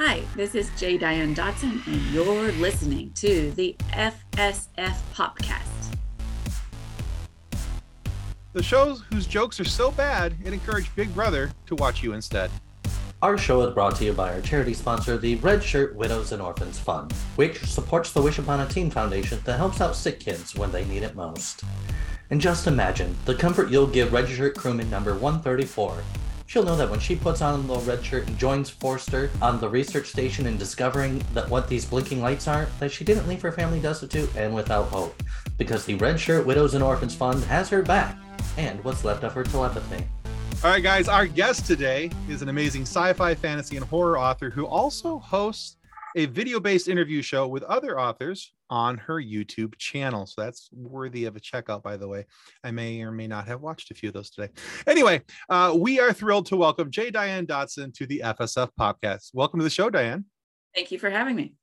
Hi, this is J. Dianne Dotson, and you're listening to the FSF PopCast. The shows whose jokes are so bad it encourage Big Brother to watch you instead. Our show is brought to you by our charity sponsor, the Red Shirt Widows and Orphans Fund, which supports the Wish Upon a Teen Foundation that helps out sick kids when they need it most. And just imagine the comfort you'll give Red Shirt crewman number 134 she'll know that when she puts on the red shirt and joins Forster on the research station and discovering that what these blinking lights are, that she didn't leave her family destitute and without hope, because the Red Shirt Widows and Orphans Fund has her back, and what's left of her telepathy. All right, guys, our guest today is an amazing sci fi, fantasy, and horror author who also hosts a video based interview show with other authors on her YouTube channel. So that's worthy of a checkout, by the way. I may or may not have watched a few of those today. Anyway, uh, we are thrilled to welcome J. Dianne Dotson to the FSF PopCast. Welcome to the show, Dianne. Thank you for having me.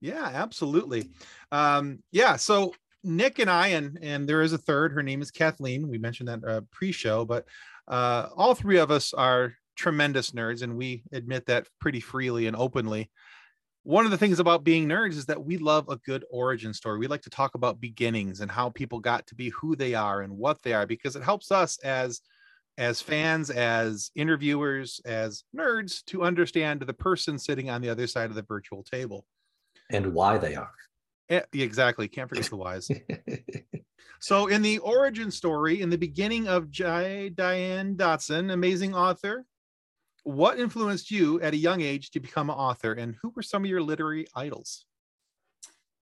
Yeah, absolutely. Um, yeah, so Nick and I, and and there is a third. Her name is Kathleen. We mentioned that uh, pre-show, but uh, all three of us are tremendous nerds, and we admit that pretty freely and openly one of the things about being nerds is that we love a good origin story. We like to talk about beginnings and how people got to be who they are and what they are because it helps us as as fans, as interviewers, as nerds to understand the person sitting on the other side of the virtual table and why they are. Eh, exactly. Can't forget the whys. so, in the origin story, in the beginning of J. Dianne Dotson, amazing author, what influenced you at a young age to become an author and who were some of your literary idols?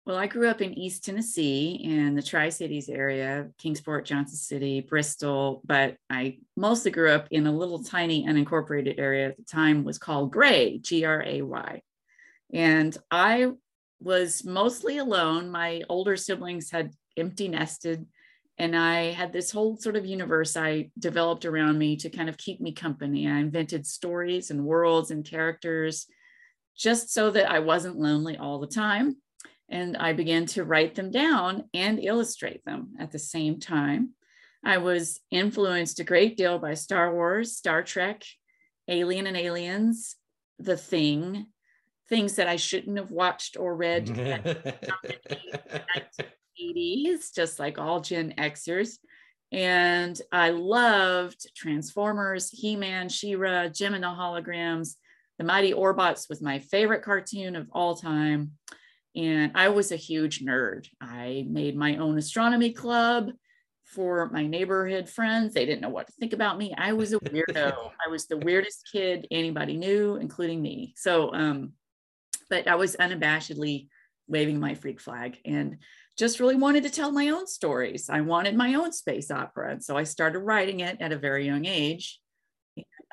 Well i grew up in east tennessee in the tri-cities area kingsport johnson city bristol but i mostly grew up in a little tiny unincorporated area at the time was called gray g-r-a-y and i was mostly alone. My older siblings had empty nested and I had this whole sort of universe I developed around me to kind of keep me company. I invented stories and worlds and characters just so that I wasn't lonely all the time. And I began to write them down and illustrate them at the same time. I was influenced a great deal by Star Wars, Star Trek, Alien and Aliens, The Thing, things that I shouldn't have watched or read 80s, just like all Gen Xers. And I loved Transformers, He Man, She Ra, Jem and the Holograms. The Mighty Orbots was my favorite cartoon of all time. And I was a huge nerd. I made my own astronomy club for my neighborhood friends. They didn't know what to think about me. I was a weirdo. I was the weirdest kid anybody knew, including me. So, um, but I was unabashedly waving my freak flag. And just really wanted to tell my own stories. I wanted my own space opera. And so I started writing it at a very young age.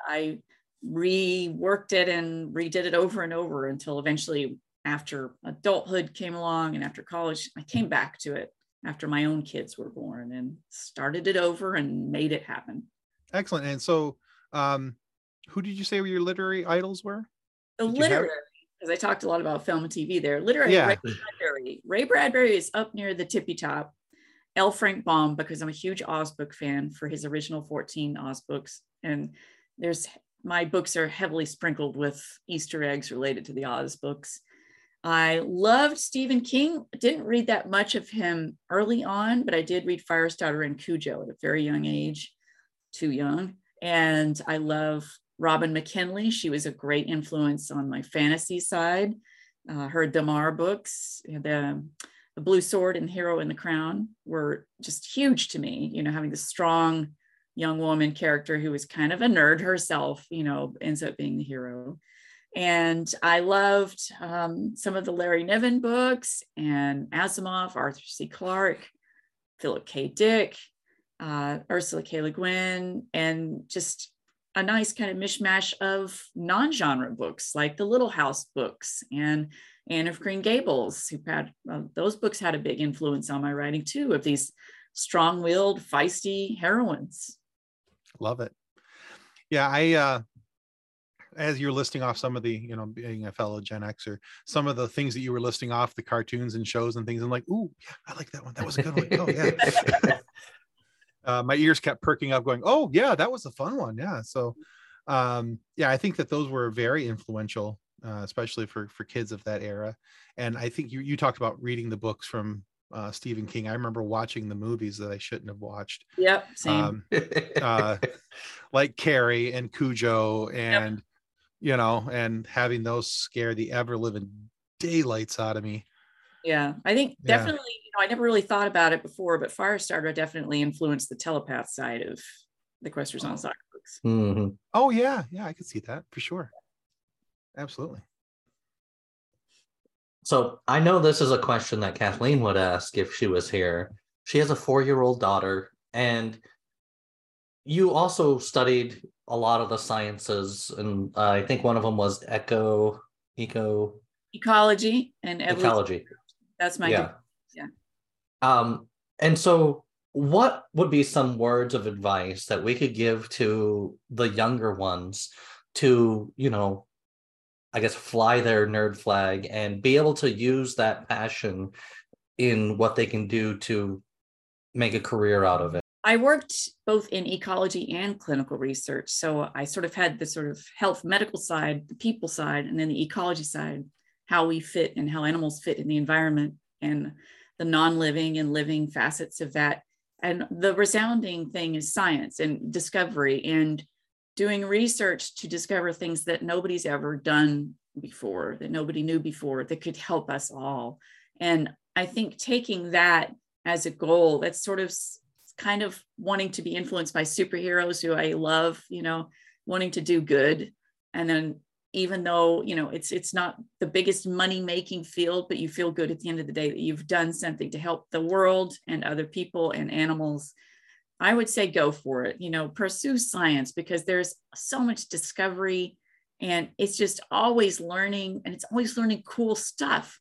I reworked it and redid it over and over until eventually, after adulthood came along and after college, I came back to it after my own kids were born and started it over and made it happen. Excellent. And so, um, who did you say your literary idols were? The literary because I talked a lot about film and TV there. Literary yeah. Ray Bradbury. Ray Bradbury is up near the tippy top. L. Frank Baum, because I'm a huge Oz book fan for his original 14 Oz books. And there's my books are heavily sprinkled with Easter eggs related to the Oz books. I loved Stephen King. Didn't read that much of him early on, but I did read Firestarter and Cujo at a very young age, too young. And I love Robin McKinley. She was a great influence on my fantasy side. Uh, her Damar books, the, the Blue Sword and Hero and the Crown were just huge to me. You know, having this strong young woman character who was kind of a nerd herself, you know, ends up being the hero. And I loved um, some of the Larry Niven books and Asimov, Arthur C. Clarke, Philip K. Dick, uh, Ursula K. Le Guin, and just a nice kind of mishmash of non-genre books like the Little House books and Anne of Green Gables, who had uh, those books had a big influence on my writing too, of these strong-willed, feisty heroines. Love it. Yeah, I uh as you're listing off some of the, you know, being a fellow Gen Xer, some of the things that you were listing off, the cartoons and shows and things, I'm like, ooh, yeah, I like that one. That was a good one. Oh yeah. uh, my ears kept perking up, going, "Oh yeah, that was a fun one." Yeah, so um, yeah, I think that those were very influential uh, especially for for kids of that era. And I think you you talked about reading the books from uh, Stephen King. I remember watching the movies that I shouldn't have watched. Yep, same. Um, uh, like Carrie and Cujo, and yep. you know, and having those scare the ever living daylights out of me. Yeah, I think yeah. definitely. You know, I never really thought about it before, but Firestarter definitely influenced the telepath side of the Questrison Saga books. Mm-hmm. Oh yeah, yeah, I could see that for sure. Absolutely. So I know this is a question that Kathleen would ask if she was here. She has a four-year-old daughter, and you also studied a lot of the sciences, and uh, I think one of them was eco, eco, ecology, and ecology. That's my yeah, yeah. Um, and so what would be some words of advice that we could give to the younger ones to you know I guess, fly their nerd flag and be able to use that passion in what they can do to make a career out of it. I worked both in ecology and clinical research. So I sort of had the sort of health medical side, the people side, and then the ecology side, how we fit and how animals fit in the environment and the non living and living facets of that. And the resounding thing is science and discovery and doing research to discover things that nobody's ever done before, that nobody knew before, that could help us all. And I think taking that as a goal, that's sort of kind of wanting to be influenced by superheroes who I love, you know, wanting to do good. And then even though, you know, it's it's not the biggest money making field, but you feel good at the end of the day that you've done something to help the world and other people and animals I would say go for it. You know, pursue science because there's so much discovery and it's just always learning and it's always learning cool stuff.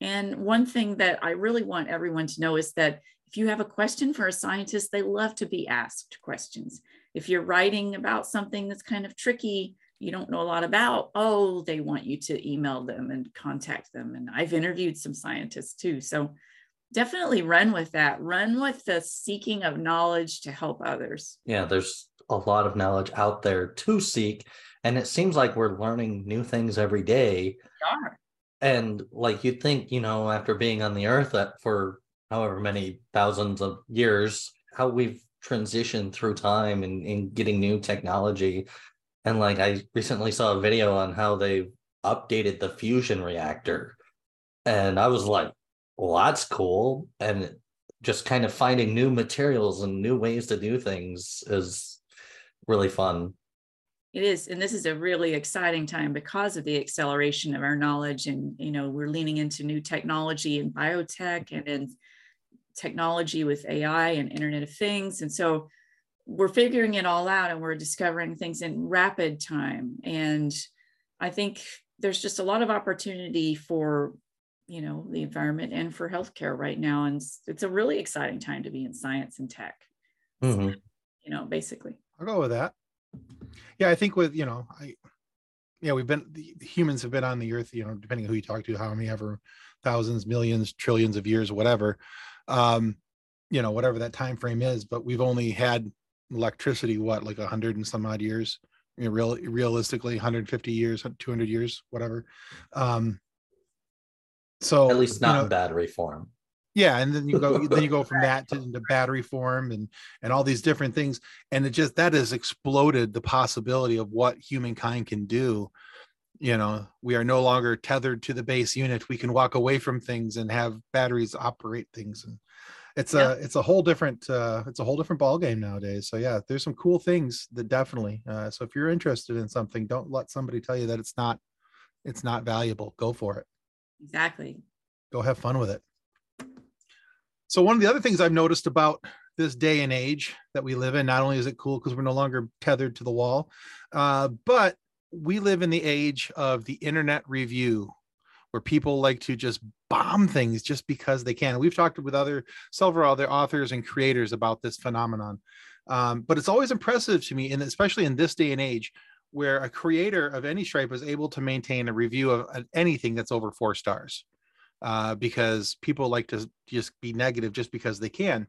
And one thing that I really want everyone to know is that if you have a question for a scientist, they love to be asked questions. If you're writing about something that's kind of tricky, you don't know a lot about, oh, they want you to email them and contact them. And I've interviewed some scientists too. So definitely run with that. Run with the seeking of knowledge to help others. Yeah, there's a lot of knowledge out there to seek. And it seems like we're learning new things every day. We are. And like you'd think, you know, after being on the earth uh, for however many thousands of years, how we've transitioned through time and, and getting new technology. And like I recently saw a video on how they updated the fusion reactor. And I was like, well, that's cool. And just kind of finding new materials and new ways to do things is really fun. It is. And this is a really exciting time because of the acceleration of our knowledge. And, you know, we're leaning into new technology in biotech and in technology with AI and Internet of Things. And so we're figuring it all out and we're discovering things in rapid time. And I think there's just a lot of opportunity for you know the environment and for healthcare right now. And it's, it's a really exciting time to be in science and tech. Mm-hmm. you know basically. I'll go with that. Yeah i think with you know i yeah we've been the humans have been on the earth you know depending on who you talk to how many ever thousands millions trillions of years whatever. Um you know whatever that time frame is but we've only had electricity what like a hundred and some odd years you know, real realistically 150 years 200 years whatever um so at least not you know, in battery form. Yeah, and then you go then you go from that to into battery form and and all these different things, and it just that has exploded the possibility of what humankind can do. You know, we are no longer tethered to the base unit. We can walk away from things and have batteries operate things, and it's yeah. a it's a whole different uh, it's a whole different ball game nowadays. So yeah, there's some cool things that definitely. Uh, so if you're interested in something, don't let somebody tell you that it's not it's not valuable. Go for it. Exactly. Go have fun with it. So, one of the other things I've noticed about this day and age that we live in, not only is it cool because we're no longer tethered to the wall, uh, but we live in the age of the internet review where people like to just bomb things just because they can. We've talked with other several other authors and creators about this phenomenon. Um, but it's always impressive to me, and especially in this day and age, where a creator of any stripe is able to maintain a review of anything that's over four stars uh, because people like to just be negative just because they can.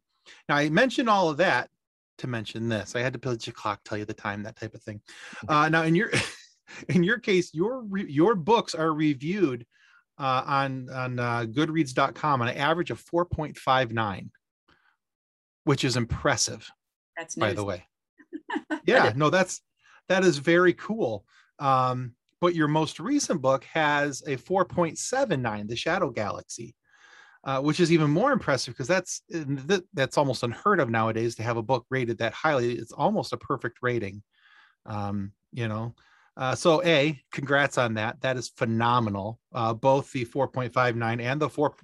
Now, I mentioned all of that to mention this. I had to put your clock, tell you the time, that type of thing. Uh, now, in your in your case, your re- your books are reviewed uh, on on uh, Goodreads.com on an average of 4.59, which is impressive. That's by the way. yeah, no, that's that is very cool. Um, but your most recent book has a 4.79, The Shadow Galaxy, uh, which is even more impressive because that's that's almost unheard of nowadays to have a book rated that highly. It's almost a perfect rating. Um, you know, uh, so a congrats on that. That is phenomenal. Uh, both the 4.59 and the four.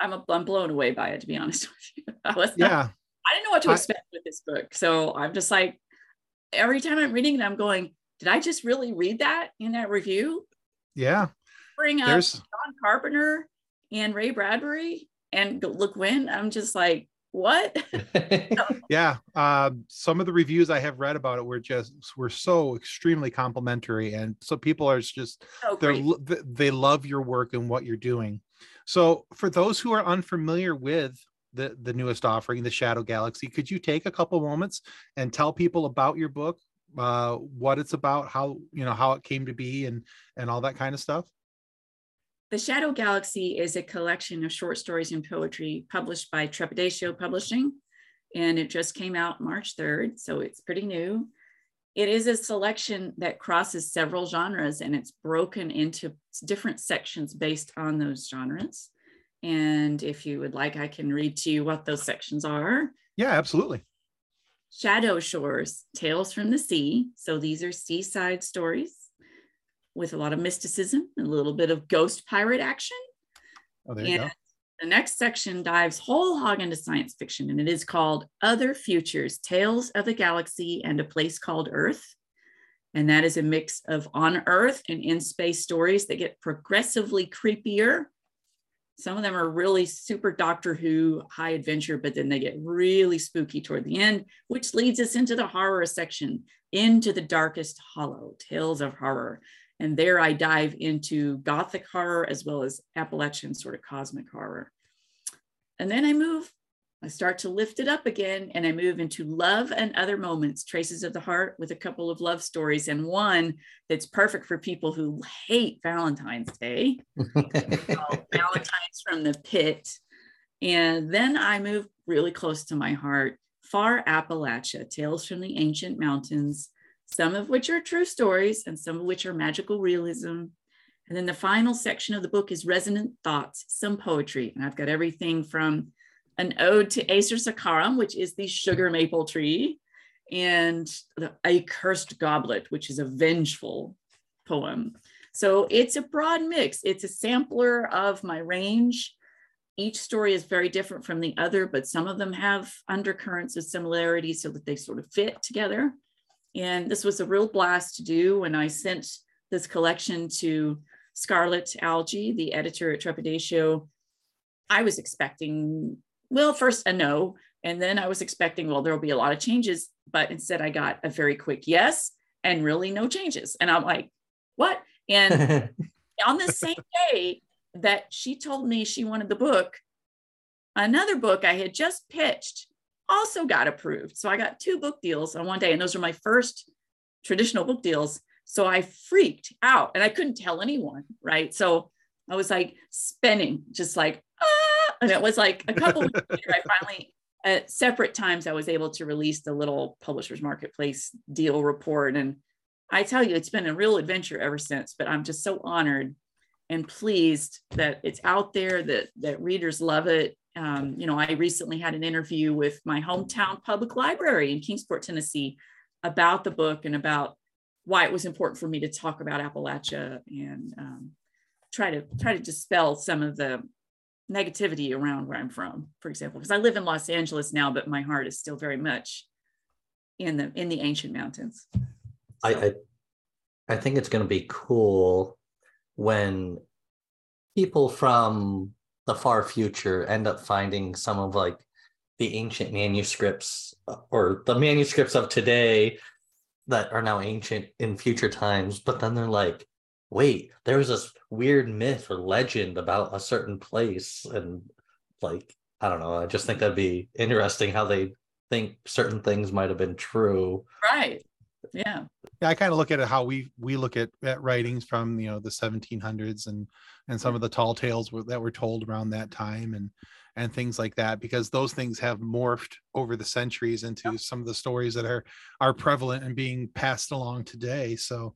I'm a, I'm blown away by it to be honest with you. I was yeah. Not, I didn't know what to expect I, with this book, so I'm just like every time I'm reading it, I'm going, did I just really read that in that review? Yeah. Bring up There's... John Carpenter and Ray Bradbury and Le Guin. I'm just like, what? yeah. Uh, some of the reviews I have read about it were just were so extremely complimentary, and so people are just oh, they they love your work and what you're doing. So for those who are unfamiliar with the the newest offering, the Shadow Galaxy, could you take a couple moments and tell people about your book, uh, what it's about, how you know how it came to be, and and all that kind of stuff? The Shadow Galaxy is a collection of short stories and poetry published by Trepidatio Publishing, and it just came out March 3rd, so it's pretty new. It is a selection that crosses several genres and it's broken into different sections based on those genres. And if you would like, I can read to you what those sections are. Yeah, absolutely. Shadow Shores, Tales from the Sea. So these are seaside stories with a lot of mysticism and a little bit of ghost pirate action. Oh, there you and go. The next section dives whole hog into science fiction, and it is called Other Futures Tales of the Galaxy and a Place Called Earth. And that is a mix of on Earth and in space stories that get progressively creepier some of them are really super Doctor Who high adventure, but then they get really spooky toward the end, which leads us into the horror section, into the darkest hollow, tales of horror. And there I dive into gothic horror as well as Appalachian sort of cosmic horror. And then I move I start to lift it up again and I move into love and other moments, traces of the heart with a couple of love stories and one that's perfect for people who hate Valentine's Day. Valentine's from the pit. And then I move really close to my heart, Far Appalachia, Tales from the Ancient Mountains, some of which are true stories and some of which are magical realism. And then the final section of the book is Resonant Thoughts, some poetry. And I've got everything from an ode to Acer saccharum, which is the sugar maple tree, and the, a cursed goblet, which is a vengeful poem. So it's a broad mix. It's a sampler of my range. Each story is very different from the other, but some of them have undercurrents of similarity so that they sort of fit together. And this was a real blast to do when I sent this collection to Scarlett Algee, the editor at Trepidatio. I was expecting well, first a no. And then I was expecting, well, there will be a lot of changes. But instead, I got a very quick yes and really no changes. And I'm like, what? And on the same day that she told me she wanted the book, another book I had just pitched also got approved. So I got two book deals on one day. And those were my first traditional book deals. So I freaked out and I couldn't tell anyone. Right. So I was like spinning, just like, ah. and it was like a couple weeks later, I finally, at separate times, I was able to release the little publishers marketplace deal report. And I tell you, it's been a real adventure ever since, but I'm just so honored and pleased that it's out there, that, that readers love it. Um, you know, I recently had an interview with my hometown public library in Kingsport, Tennessee, about the book and about why it was important for me to talk about Appalachia and um, try to try to dispel some of the negativity around where I'm from, for example, because I live in Los Angeles now, but my heart is still very much in the in the ancient mountains. So. I, I I think it's going to be cool when people from the far future end up finding some of like the ancient manuscripts uh, or the manuscripts of today that are now ancient in future times but then they're like wait, there was this weird myth or legend about a certain place. And like, I don't know, I just think that'd be interesting how they think certain things might have been true. Right. Yeah yeah i kind of look at it how we we look at, at writings from you know the 1700s and and some of the tall tales were, that were told around that time and and things like that because those things have morphed over the centuries into yep. some of the stories that are are prevalent and being passed along today so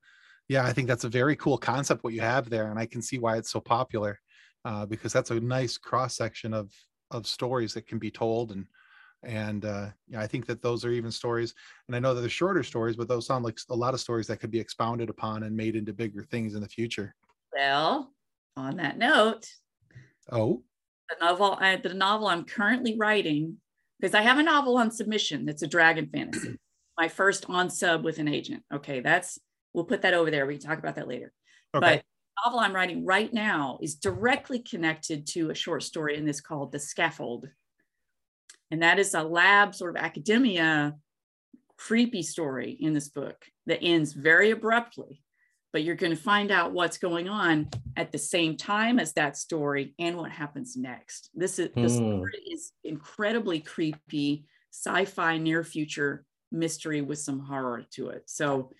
yeah i think that's a very cool concept what you have there and i can see why it's so popular uh, because that's a nice cross section of of stories that can be told and and uh, yeah, I think that those are even stories. And I know that they're shorter stories, but those sound like a lot of stories that could be expounded upon and made into bigger things in the future. Well, on that note, oh, the novel, I, the novel I'm currently writing, because I have a novel on submission that's a dragon fantasy. My first on sub with an agent. Okay, that's we'll put that over there. We can talk about that later. Okay. But novel I'm writing right now is directly connected to a short story in this called The Scaffold and that is a lab sort of academia creepy story in this book that ends very abruptly. But you're going to find out what's going on at the same time as that story and what happens next. This is mm. the story is incredibly creepy, sci-fi near future mystery with some horror to it. So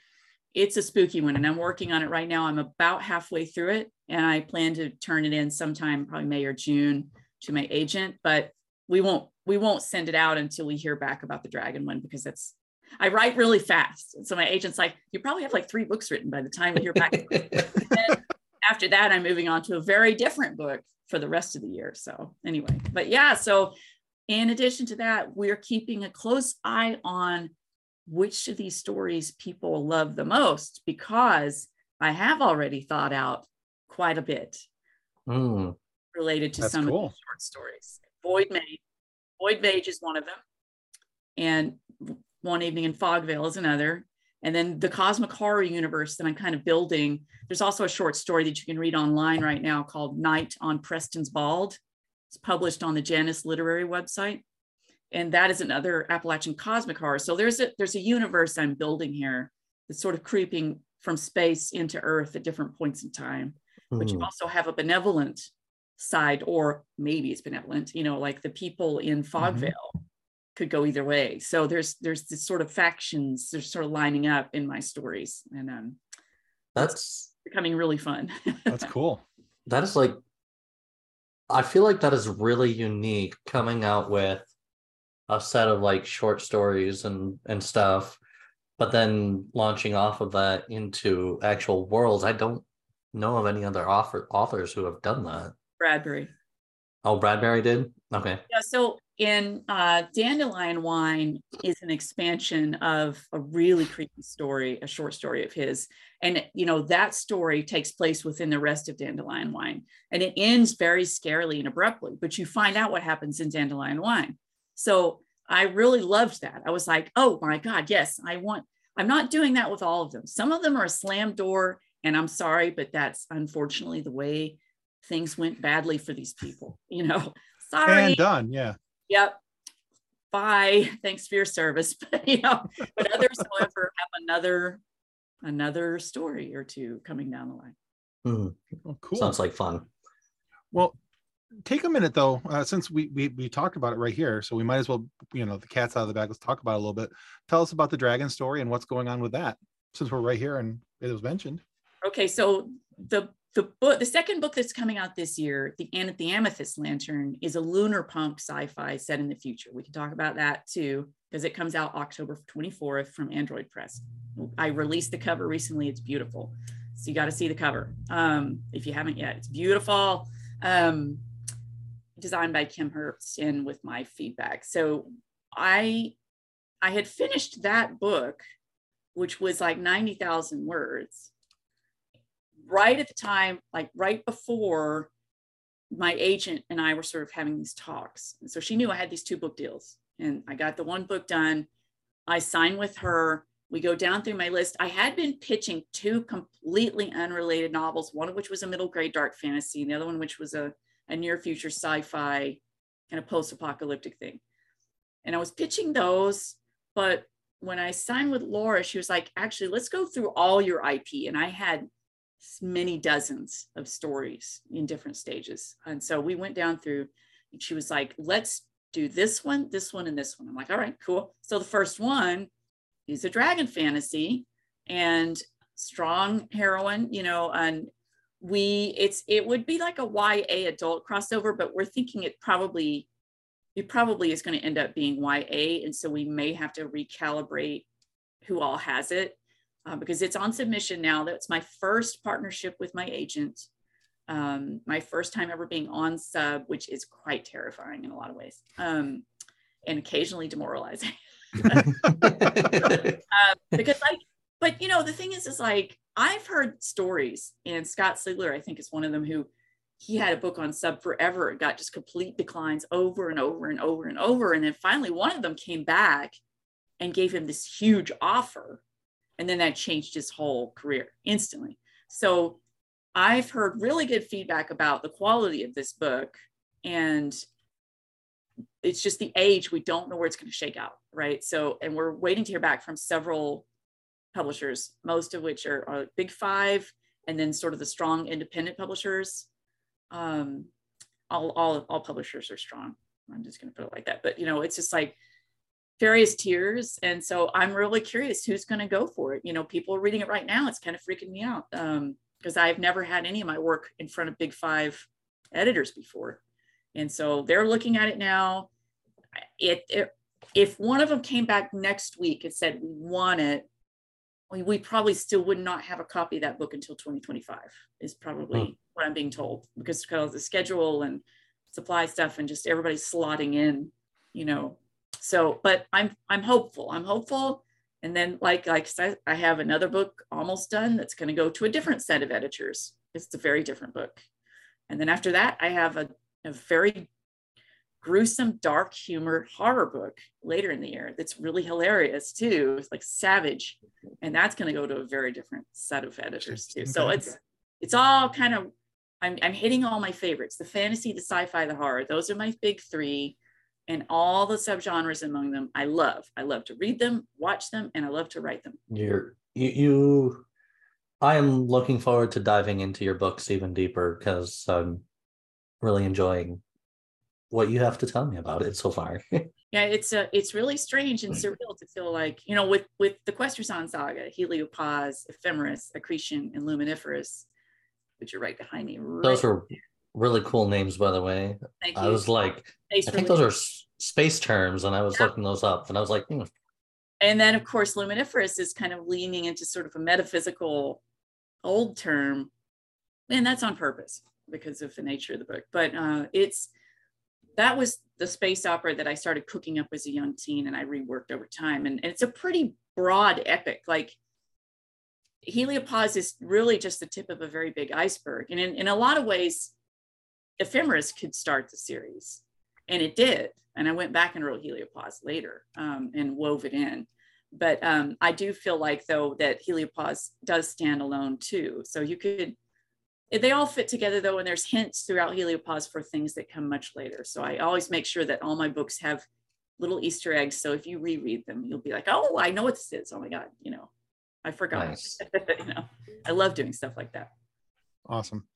it's a spooky one and I'm working on it right now. I'm about halfway through it and I plan to turn it in sometime probably May or June to my agent, but we won't we won't send it out until we hear back about the dragon one because that's I write really fast. And so my agent's like, you probably have like three books written by the time you're back. after that, I'm moving on to a very different book for the rest of the year. So anyway, but yeah, so in addition to that, we're keeping a close eye on which of these stories people love the most because I have already thought out quite a bit mm. related to That's some cool. of the short stories. Void Mage Void Mage is one of them. And One Evening in Fogvale is another. And then the cosmic horror universe that I'm kind of building. There's also a short story that you can read online right now called Night on Preston's Bald. It's published on the Janus Literary website. And that is another Appalachian cosmic horror. So there's a there's a universe I'm building here that's sort of creeping from space into Earth at different points in time. Mm. But you hmm. also have a benevolent side, or maybe it's benevolent, you know, like the people in. Fogvale mm-hmm. could go either way. So there's there's this sort of factions, they're sort of lining up in my stories. And um that's becoming really fun. that's cool. That is like I feel like that is really unique coming out with a set of like short stories and and stuff but then launching off of that into actual worlds i don't know of any other author, authors who have done that Bradbury. Oh, Bradbury did? Okay. Yeah. So in uh, Dandelion Wine is an expansion of a really creepy story, a short story of his. And, you know, that story takes place within the rest of Dandelion Wine. And it ends very scarily and abruptly, but you find out what happens in Dandelion Wine. So I really loved that. I was like, oh my God, yes, I want, I'm not doing that with all of them. Some of them are a slam door, and I'm sorry, but that's unfortunately the way things went badly for these people. You know, sorry. And done. Yeah. Yep. Bye. Thanks for your service. But you know, but others, however, have another another story or two coming down the line. Mm. Oh, cool. Sounds like fun. Well, take a minute though, uh, since we, we we talked about it right here, so we might as well, you know, the cat's out of the bag. Let's talk about it a little bit. Tell us about the dragon story and what's going on with that, since we're right here and it was mentioned. Okay, so the the book, the second book that's coming out this year, the the Amethyst Lantern, is a lunar punk sci-fi set in the future. We can talk about that too because it comes out October 24th from Android Press. I released the cover recently. It's beautiful, so you got to see the cover um, if you haven't yet. It's beautiful. Um, designed by Kim Herbst and with my feedback. So I I had finished that book, which was like 90,000 words right at the time, like right before my agent and I were sort of having these talks. And so she knew I had these two book deals and I got the one book done. I signed with her. We go down through my list. I had been pitching two completely unrelated novels, one of which was a middle grade dark fantasy, and the other one which was a, a near future sci-fi kind of post-apocalyptic thing. And I was pitching those, but when I signed with Laura, she was like, actually, let's go through all your IP. And I had many dozens of stories in different stages. And so we went down through, and she was like, let's do this one, this one, and this one. I'm like, all right, cool. So the first one is a dragon fantasy and strong heroine, you know, and we it's it would be like a YA adult crossover, but we're thinking it probably it probably is going to end up being YA, and so we may have to recalibrate who all has it uh, because it's on submission now. That's my first partnership with my agent. Um, my first time ever being on sub, which is quite terrifying in a lot of ways, um, and occasionally demoralizing. uh, because like, but you know, the thing is, is like I've heard stories, and Scott Sigler, I think, is one of them who he had a book on sub forever. It got just complete declines over and over and over and over, and then finally one of them came back and gave him this huge offer, and then that changed his whole career instantly. So I've heard really good feedback about the quality of this book, and it's just the age we don't know where it's going to shake out right? So and we're waiting to hear back from several publishers most of which are, are big five and then sort of the strong independent publishers. Um all all, all publishers are strong. I'm just going to put it like that but you know it's just like various tiers and so i'm really curious who's going to go for it you know people are reading it right now it's kind of freaking me out um because i've never had any of my work in front of big five editors before and so they're looking at it now. It, it if one of them came back next week and said we want it, we, we probably still would not have a copy of that book until 2025 is probably hmm. what I'm being told because of the schedule and supply stuff and just everybody slotting in, you know. So, but I'm I'm hopeful. I'm hopeful. And then like like I, I have another book almost done that's going to go to a different set of editors. It's a very different book. And then after that, I have a a very gruesome, dark humor horror book later in the year that's really hilarious too. It's like savage, and that's going to go to a very different set of editors too. So it's it's all kind of I'm I'm hitting all my favorites: the fantasy, the sci-fi, the horror. Those are my big three, and all the subgenres among them. I love. I love to read them, watch them, and I love to write them. You're you. you I am looking forward to diving into your books even deeper because um, really enjoying what you have to tell me about it so far. yeah, it's a it's really strange and surreal to feel like you know with with the Questrison saga, Heliopause, Ephemeris, Accretion, and Luminiferous, which are right behind me. Right those are really cool names, by the way. Thank I was like, space I think those are space terms, and I was yeah. looking those up, and I was like, hmm. and then of course, Luminiferous is kind of leaning into sort of a metaphysical old term, and that's on purpose because of the nature of the book. But uh, it's that was the space opera that I started cooking up as a young teen and I reworked over time. And, and it's a pretty broad epic. Like Heliopause is really just the tip of a very big iceberg. And in, in a lot of ways, Ephemeris could start the series. And it did. And I went back and wrote Heliopause later um, and wove it in. But um, I do feel like, though, that Heliopause does stand alone too. So you could they all fit together though, and there's hints throughout Heliopause for things that come much later. So I always make sure that all my books have little Easter eggs. So if you reread them, you'll be like, oh, I know what this is. Oh my God, you know, I forgot. Nice. you know, I love doing stuff like that. Awesome.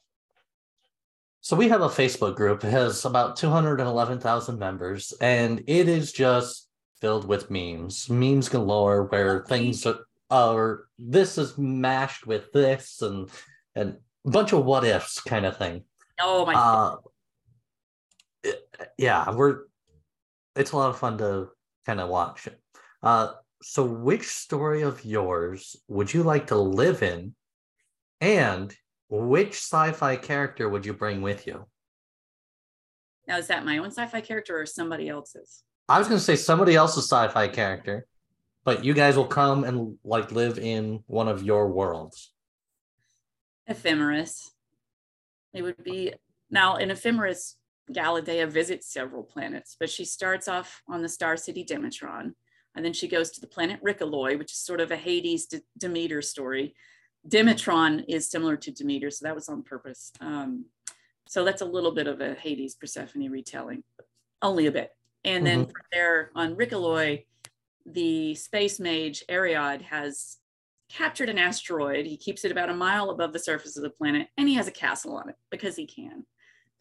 So we have a Facebook group. It has about 211,000 members, and it is just filled with memes, memes galore, where things are, are this is mashed with this and and a bunch of what ifs kind of thing. Oh my. Uh, yeah, we're. It's a lot of fun to kind of watch. Uh, so, which story of yours would you like to live in, and which sci-fi character would you bring with you? Now, is that my own sci-fi character or somebody else's? I was going to say somebody else's sci-fi character, but you guys will come and like live in one of your worlds ephemeris. It would be now in ephemeris, Galatea visits several planets, but she starts off on the star city Demetron, and then she goes to the planet Ricoloi, which is sort of a Hades Demeter story. Demetron is similar to Demeter, so that was on purpose. Um, so that's a little bit of a Hades Persephone retelling, only a bit. And then mm-hmm. there on Ricoloi, the space mage Ariad has captured an asteroid. He keeps it about a mile above the surface of the planet and he has a castle on it because he can. And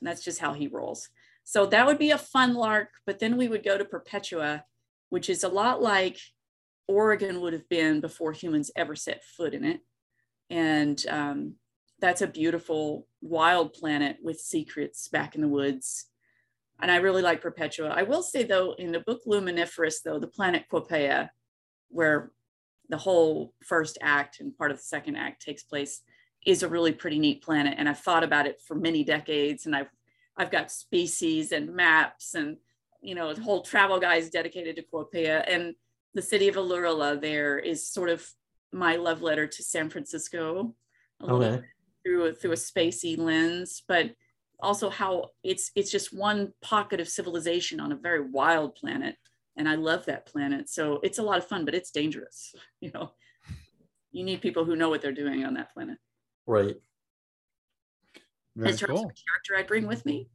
that's just how he rolls. So that would be a fun lark. But then we would go to Perpetua, which is a lot like Oregon would have been before humans ever set foot in it. And um, that's a beautiful wild planet with secrets back in the woods. And I really like Perpetua. I will say though, in the book Luminiferous, though, the planet Quopea, where the whole first act and part of the second act takes place, is a really pretty neat planet. And I've thought about it for many decades. And I've I've got species and maps and you know whole travel guides dedicated to Quopea. And the city of Alurala there is sort of my love letter to San Francisco. Okay through a, through a spacey lens, but also how it's it's just one pocket of civilization on a very wild planet, and I love that planet. So it's a lot of fun, but it's dangerous. You know, you need people who know what they're doing on that planet. Right. Very In terms cool. of character I bring with me.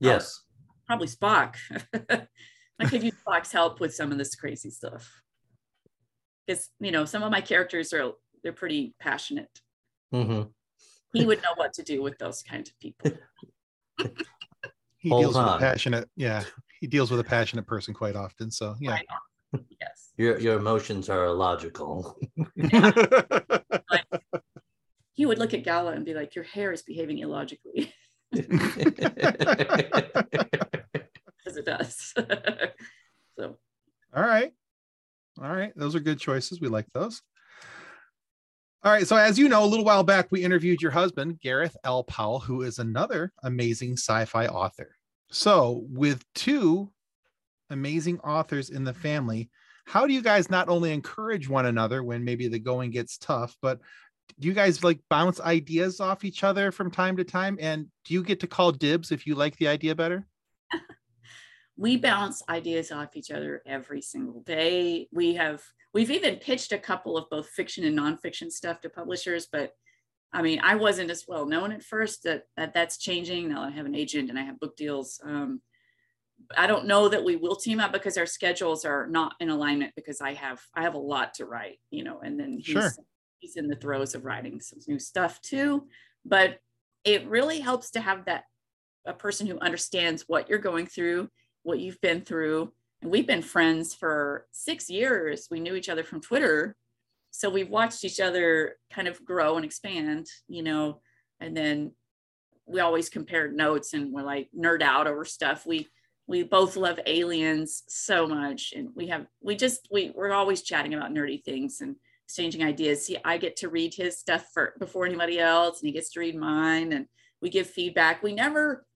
Yes. Oh, probably Spock. I could use Spock's help with some of this crazy stuff. Because you know, some of my characters are they're pretty passionate. Mm-hmm he would know what to do with those kinds of people. he Hold deals on. with a passionate, yeah. He deals with a passionate person quite often. So yeah. Yes. Your your emotions are illogical. like, he would look at Gala and be like, "Your hair is behaving illogically." As it does. so. All right. All right. Those are good choices. We like those. All right. So, as you know, a little while back, we interviewed your husband, Gareth L. Powell, who is another amazing sci fi author. So, with two amazing authors in the family, how do you guys not only encourage one another when maybe the going gets tough, but do you guys like bounce ideas off each other from time to time? And do you get to call dibs if you like the idea better? we bounce ideas off each other every single day. We have We've even pitched a couple of both fiction and nonfiction stuff to publishers, but I mean, I wasn't as well known at first that, that that's changing. Now I have an agent and I have book deals. Um, I don't know that we will team up because our schedules are not in alignment because I have I have a lot to write, you know, and then he's sure. he's in the throes of writing some new stuff too. But it really helps to have that a person who understands what you're going through, what you've been through, and we've been friends for six years. We knew each other from Twitter. So we've watched each other kind of grow and expand, you know, and then we always compared notes and we're like nerd out over stuff. We we both love aliens so much and we have we just we we're always chatting about nerdy things and exchanging ideas. See, I get to read his stuff for before anybody else and he gets to read mine and we give feedback. We never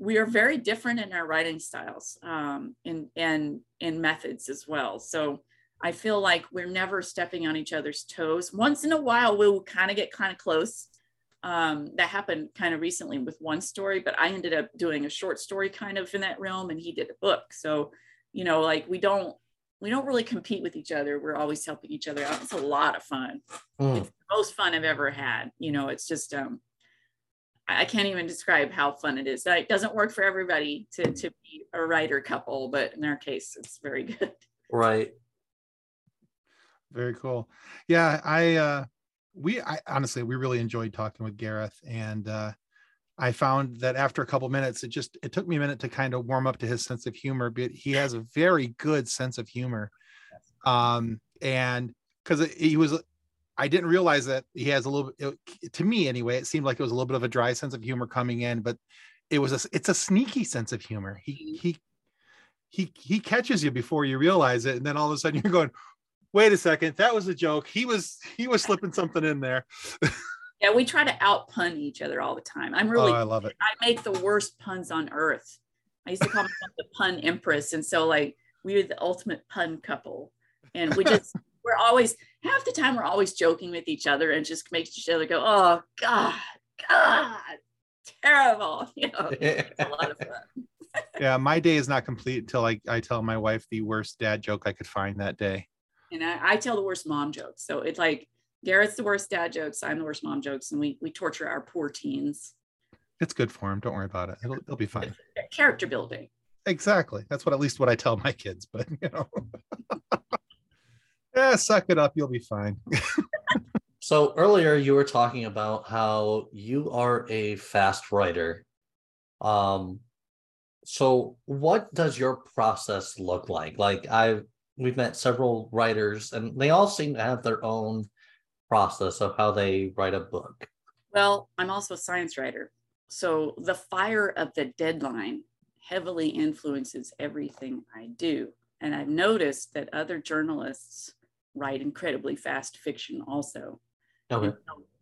we are very different in our writing styles um, and and in methods as well. So I feel like we're never stepping on each other's toes. Once in a while, we'll kind of get kind of close. Um, that happened kind of recently with one story, but I ended up doing a short story kind of in that realm, and he did a book. So, you know, like we don't we don't really compete with each other. We're always helping each other out. It's a lot of fun. Mm. It's the most fun I've ever had. You know, it's just um, I can't even describe how fun it is. It doesn't work for everybody to, to be a writer couple, but in our case, it's very good. Right. Very cool. Yeah, I uh we I honestly we really enjoyed talking with Gareth and uh I found that after a couple minutes, it just it took me a minute to kind of warm up to his sense of humor, but he has a very good sense of humor. Um, and because he was I didn't realize that he has a little it, to me anyway, it seemed like it was a little bit of a dry sense of humor coming in, but it was a it's a sneaky sense of humor. He mm-hmm. he he he catches you before you realize it, and then all of a sudden you're going, wait a second, that was a joke. He was he was slipping something in there. yeah, we try to out pun each other all the time. I'm really oh, I love it. I make the worst puns on earth. I used to call myself the pun empress. And so like we are the ultimate pun couple. And we just we're always half the time we're always joking with each other and just makes each other go, oh God, God, terrible. You know, it's a lot of fun. yeah, my day is not complete until I, I tell my wife the worst dad joke I could find that day. And I, I tell the worst mom jokes. So it's like Gareth's the worst dad jokes, I'm the worst mom jokes, and we we torture our poor teens. It's good for him. Don't worry about it. It'll, it'll be fine. Character building. Exactly. That's what at least what I tell my kids. But you know yeah, suck it up. You'll be fine. so earlier you were talking about how you are a fast writer. Um, so what does your process look like? Like I, we've met several writers, and they all seem to have their own process of how they write a book. Well, I'm also a science writer. So the fire of the deadline heavily influences everything I do. And I've noticed that other journalists write incredibly fast fiction also. Okay.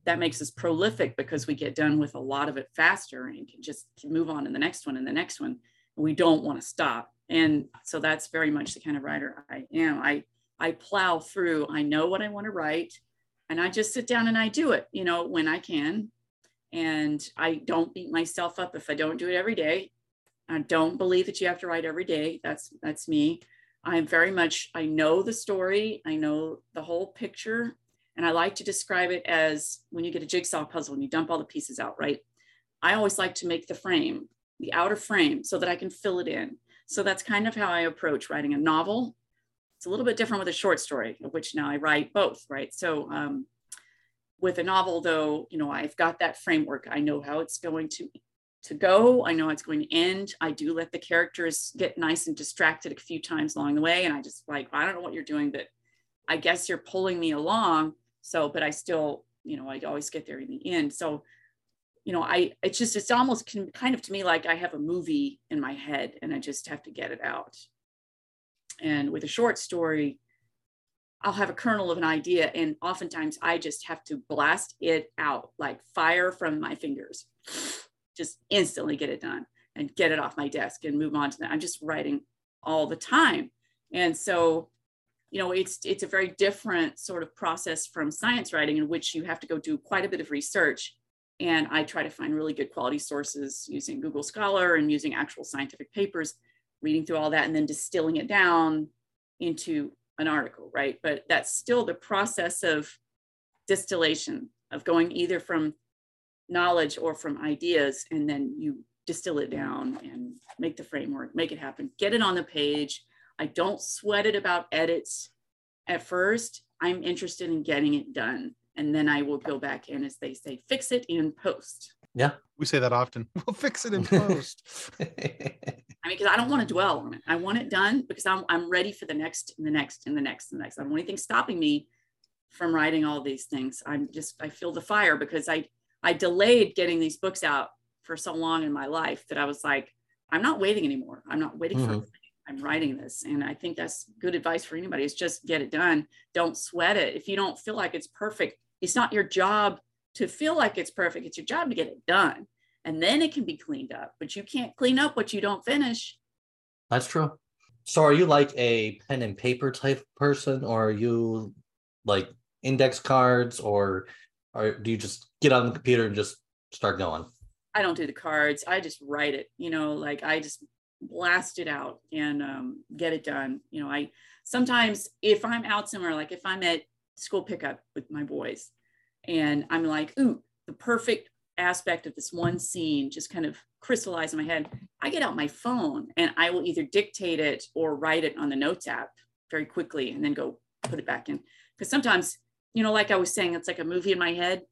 That makes us prolific because we get done with a lot of it faster and can just move on to the next one and the next one. We don't want to stop. And so that's very much the kind of writer I am. I I plow through. I know what I want to write and I just sit down and I do it, you know, when I can. And I don't beat myself up if I don't do it every day. I don't believe that you have to write every day. That's that's me. I'm very much I know the story, I know the whole picture, and I like to describe it as when you get a jigsaw puzzle and you dump all the pieces out, right? I always like to make the frame, the outer frame, so that I can fill it in. So that's kind of how I approach writing a novel it's a little bit different with a short story, of which now I write both, right? So um, with a novel, though, you know, I've got that framework. I know how it's going to to go. I know it's going to end. I do let the characters get nice and distracted a few times along the way, and I just like I don't know what you're doing, but I guess you're pulling me along. So, but I still, you know, I always get there in the end. So, you know, I it's just it's almost kind of to me like I have a movie in my head, and I just have to get it out. And with a short story, I'll have a kernel of an idea, and oftentimes I just have to blast it out like fire from my fingers, just instantly get it done and get it off my desk and move on to that. I'm just writing all the time. And so, you know, it's it's a very different sort of process from science writing in which you have to go do quite a bit of research. And I try to find really good quality sources using Google Scholar and using actual scientific papers reading through all that and then distilling it down into an article, right? But that's still the process of distillation, of going either from knowledge or from ideas, and then you distill it down and make the framework, make it happen, get it on the page. I don't sweat it about edits at first. I'm interested in getting it done. And then I will go back and, as they say, fix it in post. Yeah. We say that often. We'll fix it in post. I mean, because I don't want to dwell on it. I want it done because I'm I'm ready for the next and the next and the next and the next. I don't want anything stopping me from writing all these things. I'm just I feel the fire because I I delayed getting these books out for so long in my life that I was like, I'm not waiting anymore. I'm not waiting mm-hmm. for I'm writing this. And I think that's good advice for anybody is just get it done. Don't sweat it. If you don't feel like it's perfect, it's not your job to feel like it's perfect. It's your job to get it done. And then it can be cleaned up, but you can't clean up what you don't finish. That's true. So are you like a pen and paper type person or are you like index cards or or do you just get on the computer and just start going? I don't do the cards. I just write it, you know, like I just blast it out and um, get it done. You know, I sometimes if I'm out somewhere, like if I'm at school pickup with my boys, and I'm like, ooh, the perfect aspect of this one scene just kind of crystallized in my head. I get out my phone and I will either dictate it or write it on the notes app very quickly and then go put it back in. Because sometimes, you know, like I was saying, it's like a movie in my head.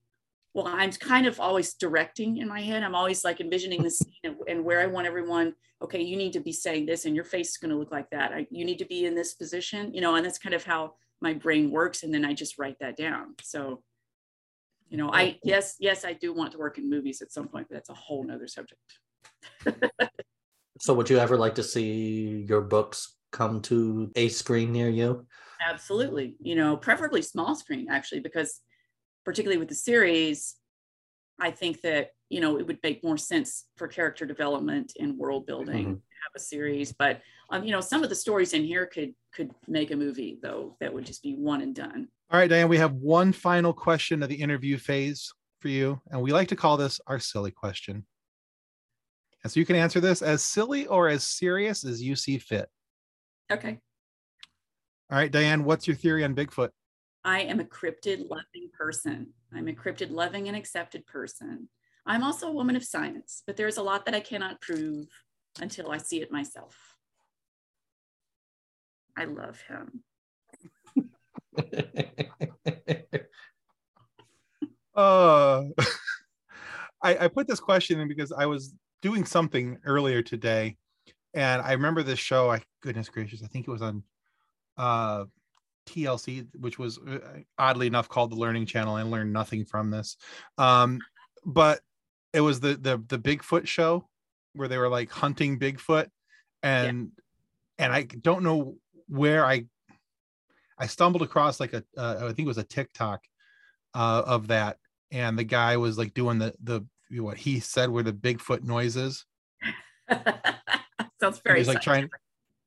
Well, I'm kind of always directing in my head. I'm always like envisioning the scene and, and where I want everyone. Okay, you need to be saying this, and your face is going to look like that. I, you need to be in this position, you know, and that's kind of how my brain works. And then I just write that down. So you know i yes yes i do want to work in movies at some point but that's a whole nother subject so would you ever like to see your books come to a screen near you absolutely you know preferably small screen actually because particularly with the series i think that you know it would make more sense for character development and world building mm-hmm. have a series but um, you know some of the stories in here could could make a movie though that would just be one and done all right, Dianne, we have one final question of the interview phase for you, and we like to call this our silly question. And so you can answer this as silly or as serious as you see fit. Okay. All right, Dianne, what's your theory on Bigfoot? I am a cryptid loving person. I'm a cryptid loving and accepted person. I'm also a woman of science, but there's a lot that I cannot prove until I see it myself. I love him. uh, I, I put this question in because I was doing something earlier today, and I remember this show. I goodness gracious, I think it was on uh, TLC, which was uh, oddly enough called the Learning Channel. I learned nothing from this, um, but it was the the the Bigfoot show where they were like hunting Bigfoot, and yeah. and I don't know where I I stumbled across like a uh, I think it was a TikTok uh, of that, and the guy was like doing the the what he said were the Bigfoot noises. Sounds very. He's like trying,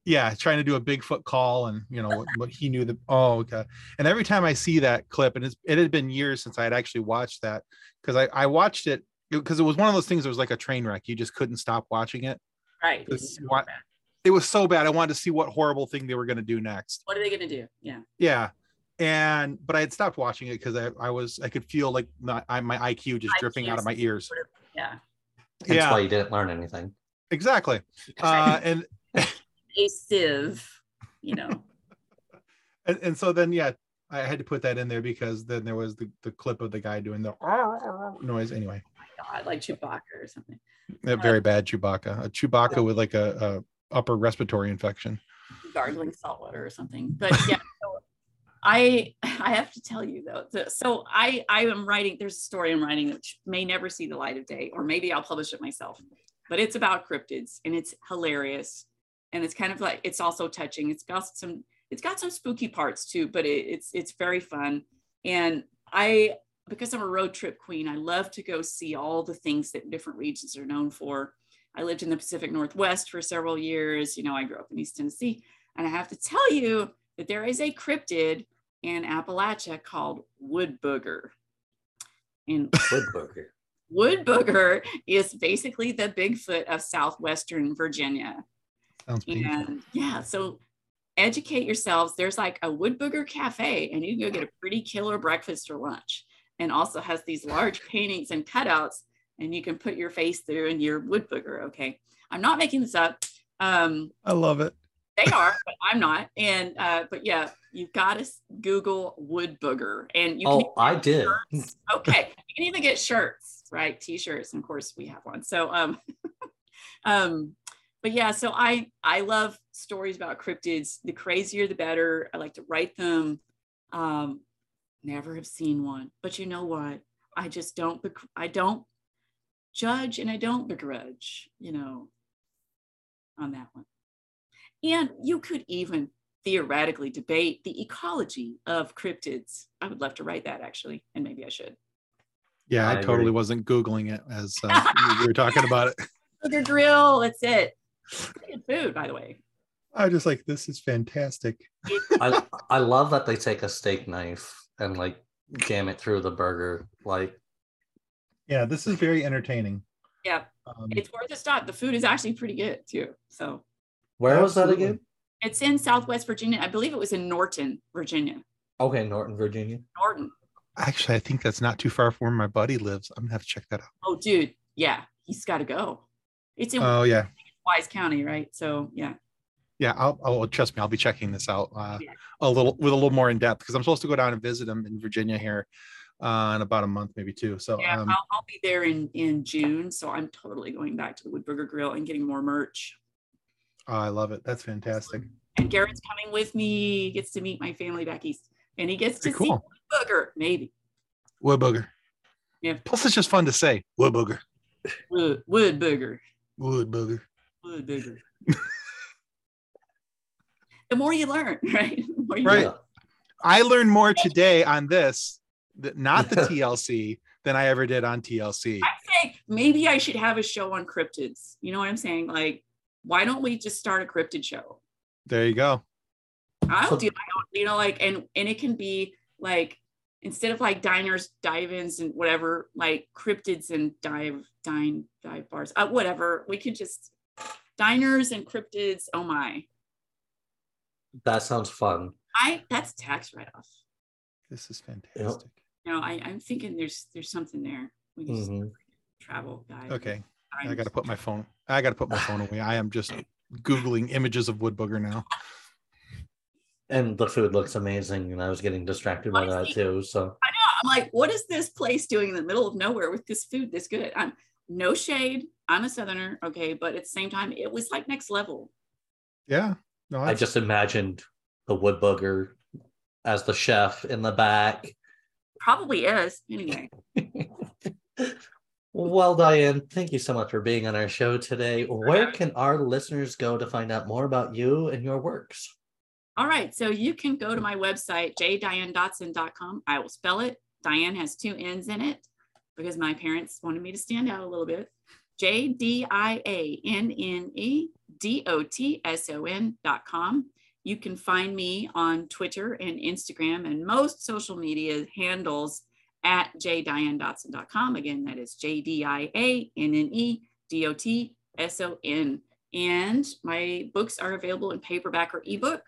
yeah, trying to do a Bigfoot call, and you know what, what he knew the Oh, okay. And every time I see that clip, and it's, it had been years since I had actually watched that because I I watched it because it was one of those things that was like a train wreck. You just couldn't stop watching it. Right. It was so bad. I wanted to see what horrible thing they were going to do next. What are they going to do? Yeah. Yeah. And but I had stopped watching it because I, I was I could feel like my my IQ just IQ dripping out of my ears. Yeah. That's yeah. why you didn't learn anything. Exactly. Uh, and a sieve, you know. and, and so then yeah, I had to put that in there because then there was the, the clip of the guy doing the noise anyway. Oh my God, like Chewbacca or something. A uh, very bad Chewbacca. A Chewbacca yeah. with like a, a upper respiratory infection. Gargling salt water or something. But yeah, so I I have to tell you though. So I I am writing. There's a story I'm writing which may never see the light of day, or maybe I'll publish it myself. But it's about cryptids and it's hilarious, and it's kind of like it's also touching. It's got some it's got some spooky parts too, but it, it's it's very fun. And I because I'm a road trip queen, I love to go see all the things that different regions are known for. I lived in the Pacific Northwest for several years. You know, I grew up in East Tennessee. And I have to tell you that there is a cryptid in Appalachia called wood booger. And wood booger. wood booger is basically the Bigfoot of southwestern Virginia. Sounds and yeah, so educate yourselves. There's like a wood booger cafe, and you can go get a pretty killer breakfast or lunch. And also has these large paintings and cutouts, and you can put your face through and your wood booger. Okay, I'm not making this up. Um, I love it. They are, but I'm not. And uh, but yeah, you've got to Google wood booger, and you. Oh, I did. Shirts. Okay, you can even get shirts, right? T-shirts, and of course we have one. So um, um, but yeah, so I I love stories about cryptids. The crazier, the better. I like to write them. Um, never have seen one, but you know what? I just don't. I don't judge and I don't begrudge. You know, on that one. And you could even theoretically debate the ecology of cryptids. I would love to write that actually, and maybe I should. Yeah, I, I totally wasn't Googling it as uh, you were talking about it. Sugar grill, that's it. Good food, by the way. I just like this is fantastic. I I love that they take a steak knife and like jam it through the burger. Like, yeah, this is very entertaining. Yeah, um, it's worth a stop. The food is actually pretty good too. So where was that again? It's in Southwest Virginia. I believe it was in Norton, Virginia. Okay, Norton, Virginia. Norton. Actually, I think that's not too far from where my buddy lives. I'm gonna have to check that out. Oh, dude, yeah, he's got to go. It's in. Oh yeah. Wise County, right? So yeah. Yeah, I'll, I'll trust me. I'll be checking this out uh, yeah. a little with a little more in depth because I'm supposed to go down and visit him in Virginia here uh, in about a month, maybe two. So yeah, um, I'll, I'll, be there in in June. So I'm totally going back to the Woodbooger Grill and getting more merch. Oh, I love it. That's fantastic. And Gareth's coming with me. He gets to meet my family back east, and he gets to cool. see Woodbooger, maybe. Wood Booger. Yeah. Plus, it's just fun to say Wood Booger. Wood, wood Booger. Wood Booger. Wood Booger. the more you learn, right? You right. Learn. I learned more today on this, not the TLC, than I ever did on TLC. I think maybe I should have a show on cryptids. You know what I'm saying? Like why don't we just start a cryptid show? There you go. I'll do my own, you know, like, and and it can be like instead of like diners, dive-ins, and whatever, like cryptids and dive, dine, dive bars, uh, whatever. We could just diners and cryptids. Oh my. That sounds fun. I that's tax write-off. This is fantastic. You know, I, I'm thinking there's there's something there. We just mm-hmm. travel guide. Okay. I got to put my phone. I got to put my phone away. I am just googling images of wood booger now. And the food looks amazing, and I was getting distracted by that too. So I know. I'm like, what is this place doing in the middle of nowhere with this food this good? I'm no shade. I'm a southerner, okay, but at the same time, it was like next level. Yeah. No, I just imagined the wood booger as the chef in the back. Probably is. Anyway. well, Dianne, thank you so much for being on our show today. Where can our listeners go to find out more about you and your works? All right. So you can go to my website, jdiannedotson.com. I will spell it. Dianne has two N's in it because my parents wanted me to stand out a little bit. J D I A N N E D O T S O N dot com. You can find me on Twitter and Instagram and most social media handles at jdiannedotson.com. Again, that is J D I A N N E D O T S O N. And my books are available in paperback or ebook.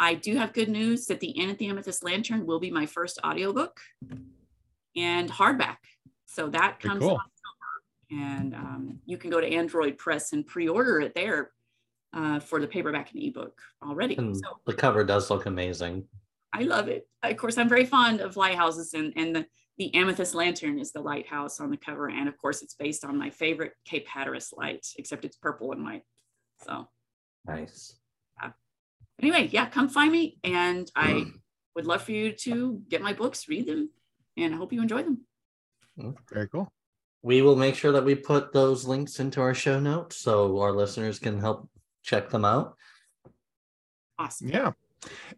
I do have good news that The Inn at the Amethyst Lantern will be my first audiobook and hardback. So that comes cool. And um, you can go to Android Press and pre order it there uh, for the paperback and ebook already. And so the cover does look amazing. I love it. Of course, I'm very fond of lighthouses, and, and the, the amethyst lantern is the lighthouse on the cover. And of course, it's based on my favorite Cape Hatteras light, except it's purple and white. So nice. Yeah. Anyway, yeah, come find me. And I would love for you to get my books, read them, and I hope you enjoy them. Very cool. We will make sure that we put those links into our show notes so our listeners can help check them out. Awesome. Yeah.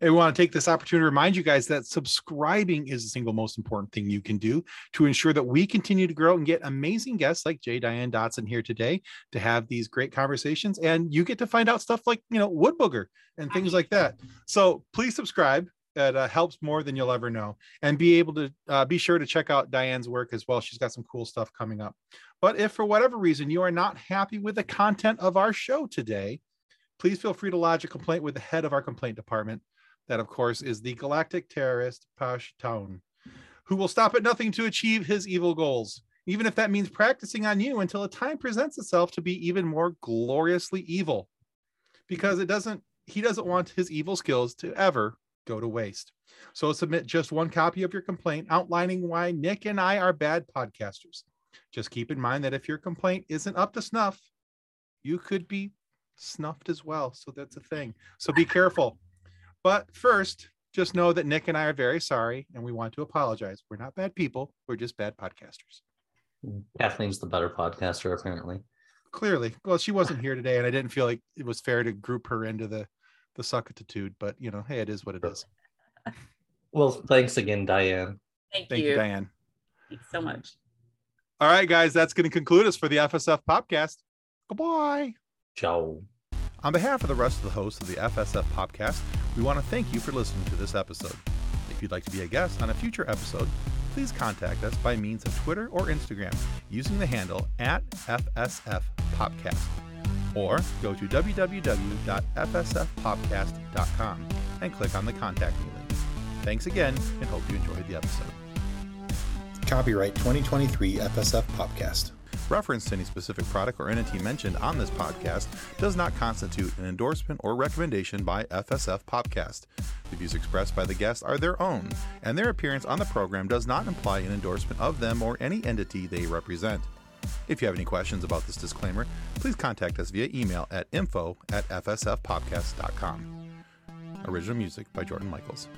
And we want to take this opportunity to remind you guys that subscribing is the single most important thing you can do to ensure that we continue to grow and get amazing guests like J. Dianne Dotson here today to have these great conversations. And you get to find out stuff like, you know, wood booger and things like that. So please subscribe that uh, helps more than you'll ever know. And be able to uh, be sure to check out dianne's work as well. She's got some cool stuff coming up. But if for whatever reason you are not happy with the content of our show today please feel free to lodge a complaint with the head of our complaint department. That of course is the galactic terrorist Pashtun, who will stop at nothing to achieve his evil goals even if that means practicing on you until a time presents itself to be even more gloriously evil. Because it doesn't he doesn't want his evil skills to ever go to waste. So submit just one copy of your complaint outlining why Nick and I are bad podcasters. Just keep in mind that if your complaint isn't up to snuff, you could be snuffed as well. So that's a thing. So be careful. But first, just know that Nick and I are very sorry and we want to apologize. We're not bad people, we're just bad podcasters. Kathleen's the better podcaster, apparently. Clearly. Well, she wasn't here today, and I didn't feel like it was fair to group her into the the suckitude, but you know, hey, it is what it is. Well, thanks again, Dianne. Thank, Thank you. you, Dianne. Thanks so much. All right, guys, that's going to conclude us for the FSF PopCast. Goodbye. Ciao. On behalf of the rest of the hosts of the FSF PopCast, we want to thank you for listening to this episode. If you'd like to be a guest on a future episode, please contact us by means of Twitter or Instagram using the handle at FSF PopCast or go to www.fsfpopcast.com and click on the contact me link. Thanks again and hope you enjoyed the episode. Copyright 2023 FSF PopCast. Reference to any specific product or entity mentioned on this podcast does not constitute an endorsement or recommendation by FSF PopCast. The views expressed by the guests are their own, and their appearance on the program does not imply an endorsement of them or any entity they represent. If you have any questions about this disclaimer, please contact us via email at info at fsfpopcast.com. Original music by Jordan Michaels.